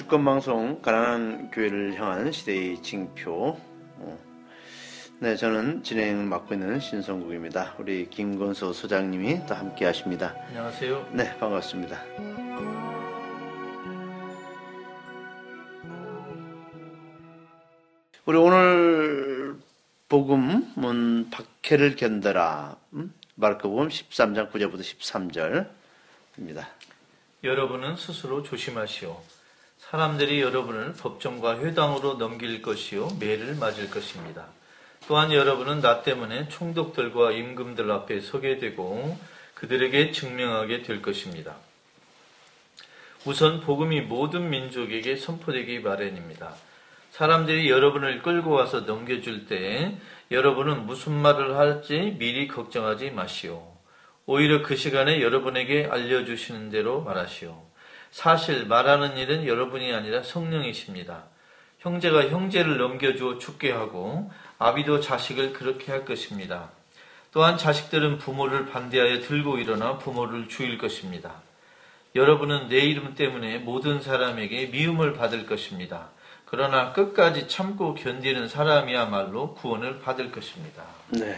주권 방송 가난한 교회를 향한 시대의 징표. 어. 네, 저는 진행 맡고 있는 신성국입니다. 우리 김건수 소장님이 또 함께 하십니다. 안녕하세요. 네, 반갑습니다. 우리 오늘 복음은 박해를 견뎌라. 음? 마르코복음 13장 9절부터 13절입니다. 여러분은 스스로 조심하시오. 사람들이 여러분을 법정과 회당으로 넘길 것이요 매를 맞을 것입니다. 또한 여러분은 나 때문에 총독들과 임금들 앞에 서게 되고 그들에게 증명하게 될 것입니다. 우선 복음이 모든 민족에게 선포되기 마련입니다. 사람들이 여러분을 끌고 와서 넘겨줄 때 여러분은 무슨 말을 할지 미리 걱정하지 마시오. 오히려 그 시간에 여러분에게 알려주시는 대로 말하시오. 사실 말하는 일은 여러분이 아니라 성령이십니다. 형제가 형제를 넘겨주어 죽게 하고 아비도 자식을 그렇게 할 것입니다. 또한 자식들은 부모를 반대하여 들고 일어나 부모를 죽일 것입니다. 여러분은 내 이름 때문에 모든 사람에게 미움을 받을 것입니다. 그러나 끝까지 참고 견디는 사람이야말로 구원을 받을 것입니다. 네.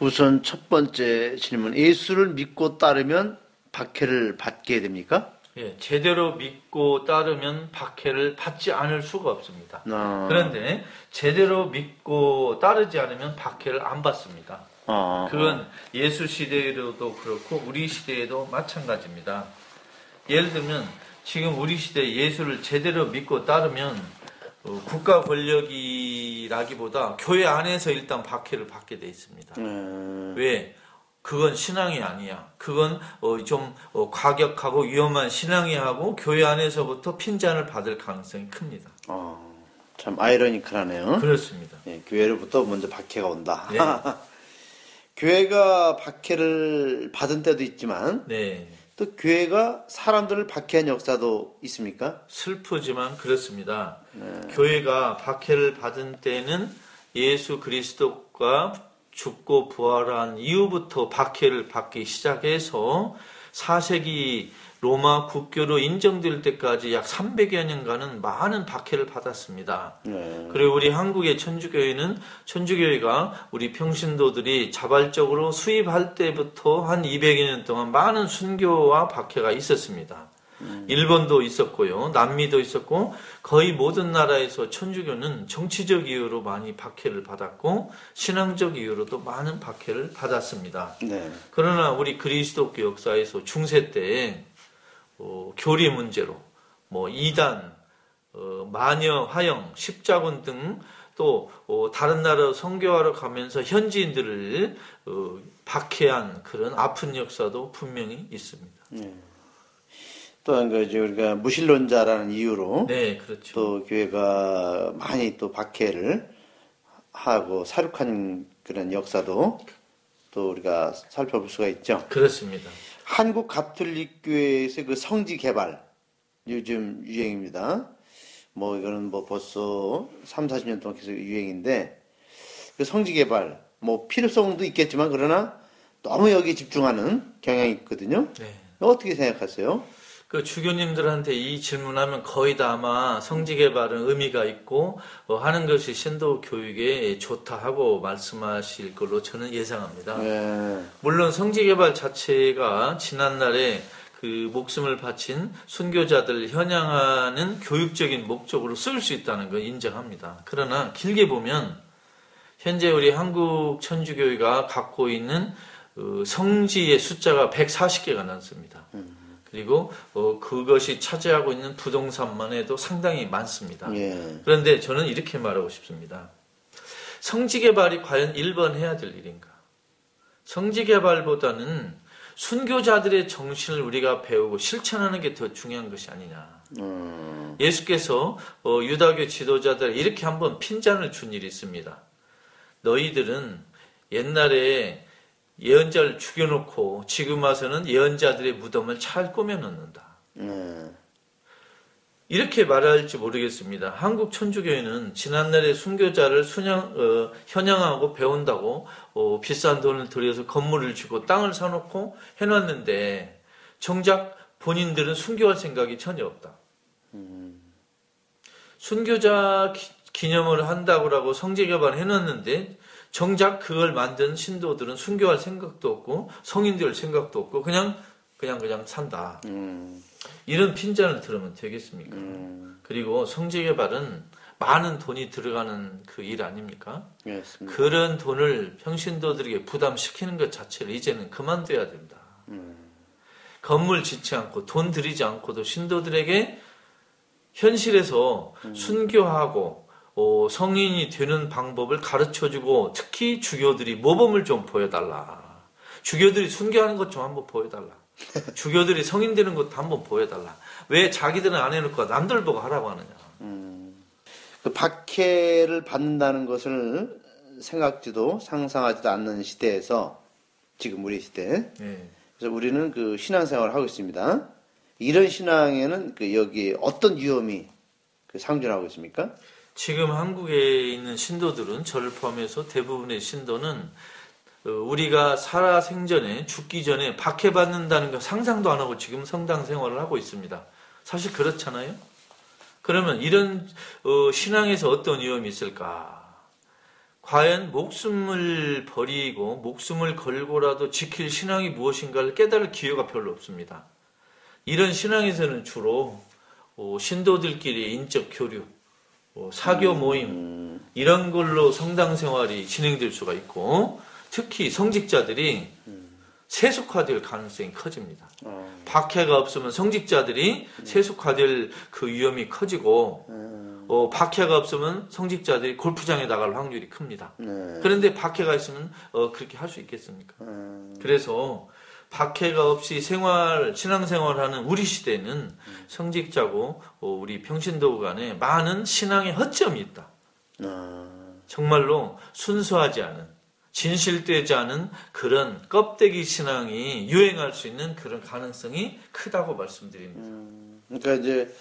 우선 첫 번째 질문. 예수를 믿고 따르면 박해를 받게 됩니까? 예, 제대로 믿고 따르면 박해를 받지 않을 수가 없습니다. 아. 그런데 제대로 믿고 따르지 않으면 박해를 안 받습니다. 아. 그건 예수 시대에도 그렇고 우리 시대에도 마찬가지입니다. 예를 들면 지금 우리 시대 예수를 제대로 믿고 따르면 어, 국가 권력이라기보다 교회 안에서 일단 박해를 받게 돼 있습니다. 음, 왜? 그건 신앙이 아니야. 그건 어, 좀 어, 과격하고 위험한 신앙이 하고 교회 안에서부터 핀잔을 받을 가능성이 큽니다. 어, 참 아이러니컬하네요. 그렇습니다. 예, 교회로부터 먼저 박해가 온다. 네. 교회가 박해를 받은 때도 있지만 네. 또 교회가 사람들을 박해한 역사도 있습니까? 슬프지만 그렇습니다. 네. 교회가 박해를 받은 때는 예수 그리스도가 죽고 부활한 이후부터 박해를 받기 시작해서 4세기 로마 국교로 인정될 때까지 약 300여 년간은 많은 박해를 받았습니다. 네. 그리고 우리 한국의 천주교회는 천주교회가 우리 평신도들이 자발적으로 수입할 때부터 한 200여 년 동안 많은 순교와 박해가 있었습니다. 일본도 있었고요. 남미도 있었고 거의 모든 나라에서 천주교는 정치적 이유로 많이 박해를 받았고 신앙적 이유로도 많은 박해를 받았습니다. 네. 그러나 우리 그리스도교 역사에서 중세 때 어, 교리 문제로 뭐 이단, 어, 마녀, 화영, 십자군 등또 어, 다른 나라 선교하러 가면서 현지인들을 어, 박해한 그런 아픈 역사도 분명히 있습니다. 또한 그 이제 우리가 무신론자라는 이유로 네, 그렇죠. 또 교회가 많이 또 박해를 하고 사륙한 그런 역사도 또 우리가 살펴볼 수가 있죠. 그렇습니다. 한국 가톨릭 교회에서 그 성지 개발 요즘 유행입니다. 뭐 이거는 뭐 벌써 3, 40년 동안 계속 유행인데 그 성지 개발 뭐 필요성도 있겠지만 그러나 너무 여기 집중하는 경향이 있거든요. 네. 어떻게 생각하세요? 그 주교님들한테 이 질문하면 거의 다 아마 성지 개발은 의미가 있고 어, 하는 것이 신도 교육에 좋다 하고 말씀하실 걸로 저는 예상합니다. 네. 물론 성지 개발 자체가 지난날에 그 목숨을 바친 순교자들 현양하는 교육적인 목적으로 쓰일 수 있다는 걸 인정합니다. 그러나 길게 보면 현재 우리 한국 천주교회가 갖고 있는 어, 성지의 숫자가 140개가 넘습니다. 그리고 어, 그것이 차지하고 있는 부동산만 해도 상당히 많습니다. 예. 그런데 저는 이렇게 말하고 싶습니다. 성지 개발이 과연 1번 해야 될 일인가? 성지 개발보다는 순교자들의 정신을 우리가 배우고 실천하는 게 더 중요한 것이 아니냐. 음, 예수께서 어, 유다교 지도자들 이렇게 한번 핀잔을 준 일이 있습니다. 너희들은 옛날에 예언자를 죽여놓고 지금 와서는 예언자들의 무덤을 잘 꾸며놓는다. 네. 이렇게 말할지 모르겠습니다. 한국 천주교회는 지난날에 순교자를 순양, 어, 현양하고 배운다고 어, 비싼 돈을 들여서 건물을 주고 땅을 사놓고 해놨는데 정작 본인들은 순교할 생각이 전혀 없다. 순교자 기- 기념을 한다고 성제 개발 해놨는데 정작 그걸 만든 신도들은 순교할 생각도 없고 성인될 생각도 없고 그냥 그냥 그냥 산다. 음, 이런 핀잔을 들으면 되겠습니까? 음, 그리고 성제 개발은 많은 돈이 들어가는 그 일 아닙니까? 그렇습니다. 그런 돈을 평신도들에게 부담시키는 것 자체를 이제는 그만둬야 된다. 건물 짓지 않고 돈 들이지 않고도 신도들에게 현실에서 순교하고 어, 성인이 되는 방법을 가르쳐주고 특히 주교들이 모범을 좀 보여달라. 주교들이 순교하는 것 좀 한번 보여달라. 주교들이 성인 되는 것도 한번 보여달라. 왜 자기들은 안 해놓고 남들 보고 하라고 하느냐. 그 박해를 받는다는 것을 생각지도 상상하지도 않는 시대에서 지금 우리 시대 예. 그래서 우리는 그 신앙생활을 하고 있습니다. 이런 신앙에는 그 여기 어떤 위험이 그 상존하고 있습니까? 지금 한국에 있는 신도들은 저를 포함해서 대부분의 신도는 어, 우리가 살아 생전에 죽기 전에 박해받는다는 거 상상도 안 하고 지금 성당 생활을 하고 있습니다. 사실 그렇잖아요. 그러면 이런 어, 신앙에서 어떤 위험이 있을까? 과연 목숨을 버리고 목숨을 걸고라도 지킬 신앙이 무엇인가를 깨달을 기회가 별로 없습니다. 이런 신앙에서는 주로 어, 신도들끼리 인적 교류, 어, 사교 모임 이런 걸로 성당 생활이 진행될 수가 있고 특히 성직자들이 세속화될 가능성이 커집니다. 어, 박해가 없으면 성직자들이 세속화될 그 위험이 커지고 어, 박해가 없으면 성직자들이 골프장에 나갈 확률이 큽니다. 네. 그런데 박해가 있으면 어, 그렇게 할 수 있겠습니까? 음, 그래서 박해가 없이 생활 신앙생활하는 우리 시대는 성직자고 어, 우리 평신도 간에 많은 신앙의 허점이 있다. 아, 정말로 순수하지 않은 진실되지 않은 그런 껍데기 신앙이 유행할 수 있는 그런 가능성이 크다고 말씀드립니다. 그러니까 이제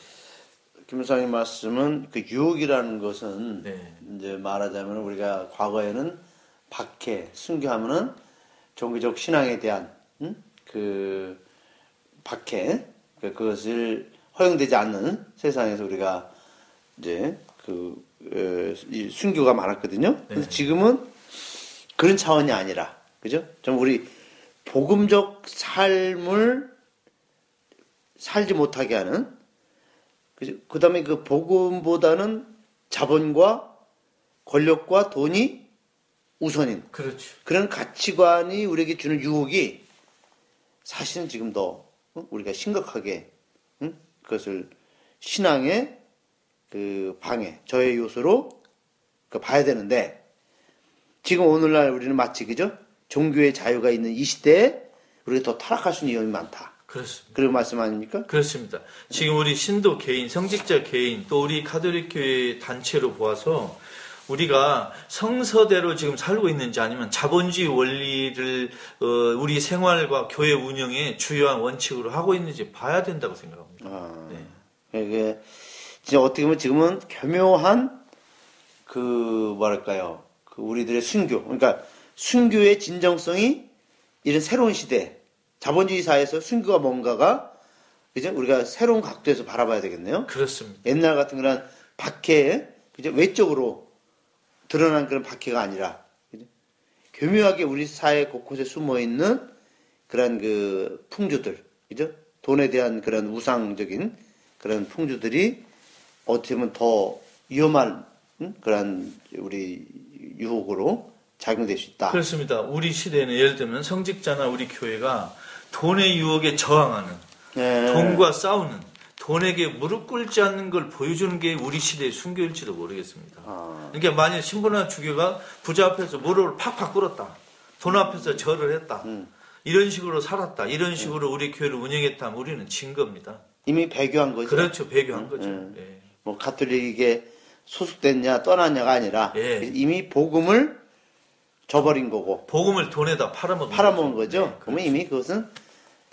김사님 말씀은 그 유혹이라는 것은 네. 이제 말하자면 우리가 과거에는 박해, 순교하면은 종교적 신앙에 대한 음? 그 박해, 그 그것을 허용되지 않는 세상에서 우리가 이제 그 순교가 많았거든요. 그래서 지금은 그런 차원이 아니라 그죠? 좀 우리 복음적 삶을 살지 못하게 하는 그 다음에 그 복음보다는 자본과 권력과 돈이 우선인 그렇죠. 그런 가치관이 우리에게 주는 유혹이 사실은 지금 더 어? 우리가 심각하게 응? 그것을 신앙의 그 방해, 저해 요소로 그 봐야 되는데 지금 오늘날 우리는 마치 그죠? 종교의 자유가 있는 이 시대에 우리가 더 타락할 수 있는 위험이 많다. 그렇습니다. 그런 말씀 아닙니까? 그렇습니다. 지금 우리 신도 개인, 성직자 개인, 또 우리 카톨릭 교회 단체로 보아서 우리가 성서대로 지금 살고 있는지 아니면 자본주의 원리를 어, 우리 생활과 교회 운영의 주요한 원칙으로 하고 있는지 봐야 된다고 생각합니다. 아, 네. 이게 진짜 어떻게 보면 지금은 교묘한 그 뭐랄까요 그 우리들의 순교 그러니까 순교의 진정성이 이런 새로운 시대 자본주의 사회에서 순교가 뭔가가 이제 우리가 새로운 각도에서 바라봐야 되겠네요. 그렇습니다. 옛날 같은 그런 박해 이제 외적으로 드러난 그런 박해가 아니라 그죠? 교묘하게 우리 사회 곳곳에 숨어 있는 그런 그 풍주들 그죠? 돈에 대한 그런 우상적인 그런 풍주들이 어떻게 보면 더 위험한 음? 그런 우리 유혹으로 작용될 수 있다. 그렇습니다. 우리 시대는 예를 들면 성직자나 우리 교회가 돈의 유혹에 저항하는 네. 돈과 싸우는 돈에게 무릎 꿇지 않는 걸 보여주는 게 우리 시대의 순교일지도 모르겠습니다. 아, 그러니까 만약 신부나 주교가 부자 앞에서 무릎을 팍팍 꿇었다. 돈 앞에서 절을 했다. 음. 이런 식으로 살았다. 이런 식으로 우리 교회를 운영했다면 우리는 진 겁니다. 이미 배교한 거죠. 그렇죠. 배교한 거죠. 음. 예. 뭐 가톨릭에 소속됐냐 떠났냐가 아니라 예. 이미 복음을 저버린 거고 복음을 돈에다 팔아먹은 팔아먹은 거죠. 거죠. 네, 그러면 그렇죠. 이미 그것은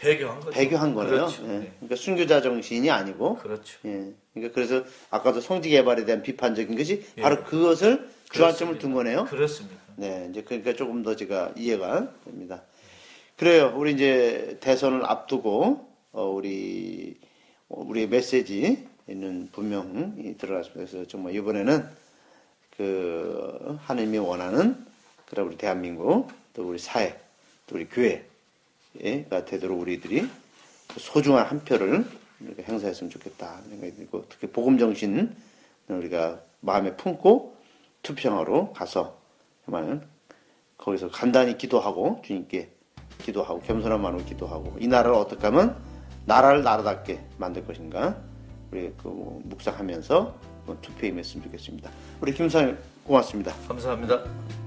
배교한 거죠. 배교한 거네요. 그렇죠. 예. 네. 그러니까 순교자 정신이 아니고 그렇죠. 예. 그러니까 그래서 아까도 성지 개발에 대한 비판적인 것이 예. 바로 그것을 주안점을 그렇습니다. 둔 거네요. 그렇습니다. 네, 이제 그러니까 조금 더 제가 이해가 됩니다. 그래요. 우리 이제 대선을 앞두고 어, 우리 어, 우리의 메시지 있는 분명히 들어갔습니다. 그래서 정말 이번에는 그 하나님이 원하는 그런 우리 대한민국 또 우리 사회 또 우리 교회 가 되도록 우리들이 소중한 한 표를 우리가 행사했으면 좋겠다 생각이 들고 특히 복음 정신 우리가 마음에 품고 투표하러 가서 정말 거기서 간단히 기도하고 주님께 기도하고 겸손한 마음으로 기도하고 이 나라를 어떻게 하면 나라를 나라답게 만들 것인가 우리 그 묵상하면서 투표에 임했으면 좋겠습니다. 우리 김사님 고맙습니다. 감사합니다.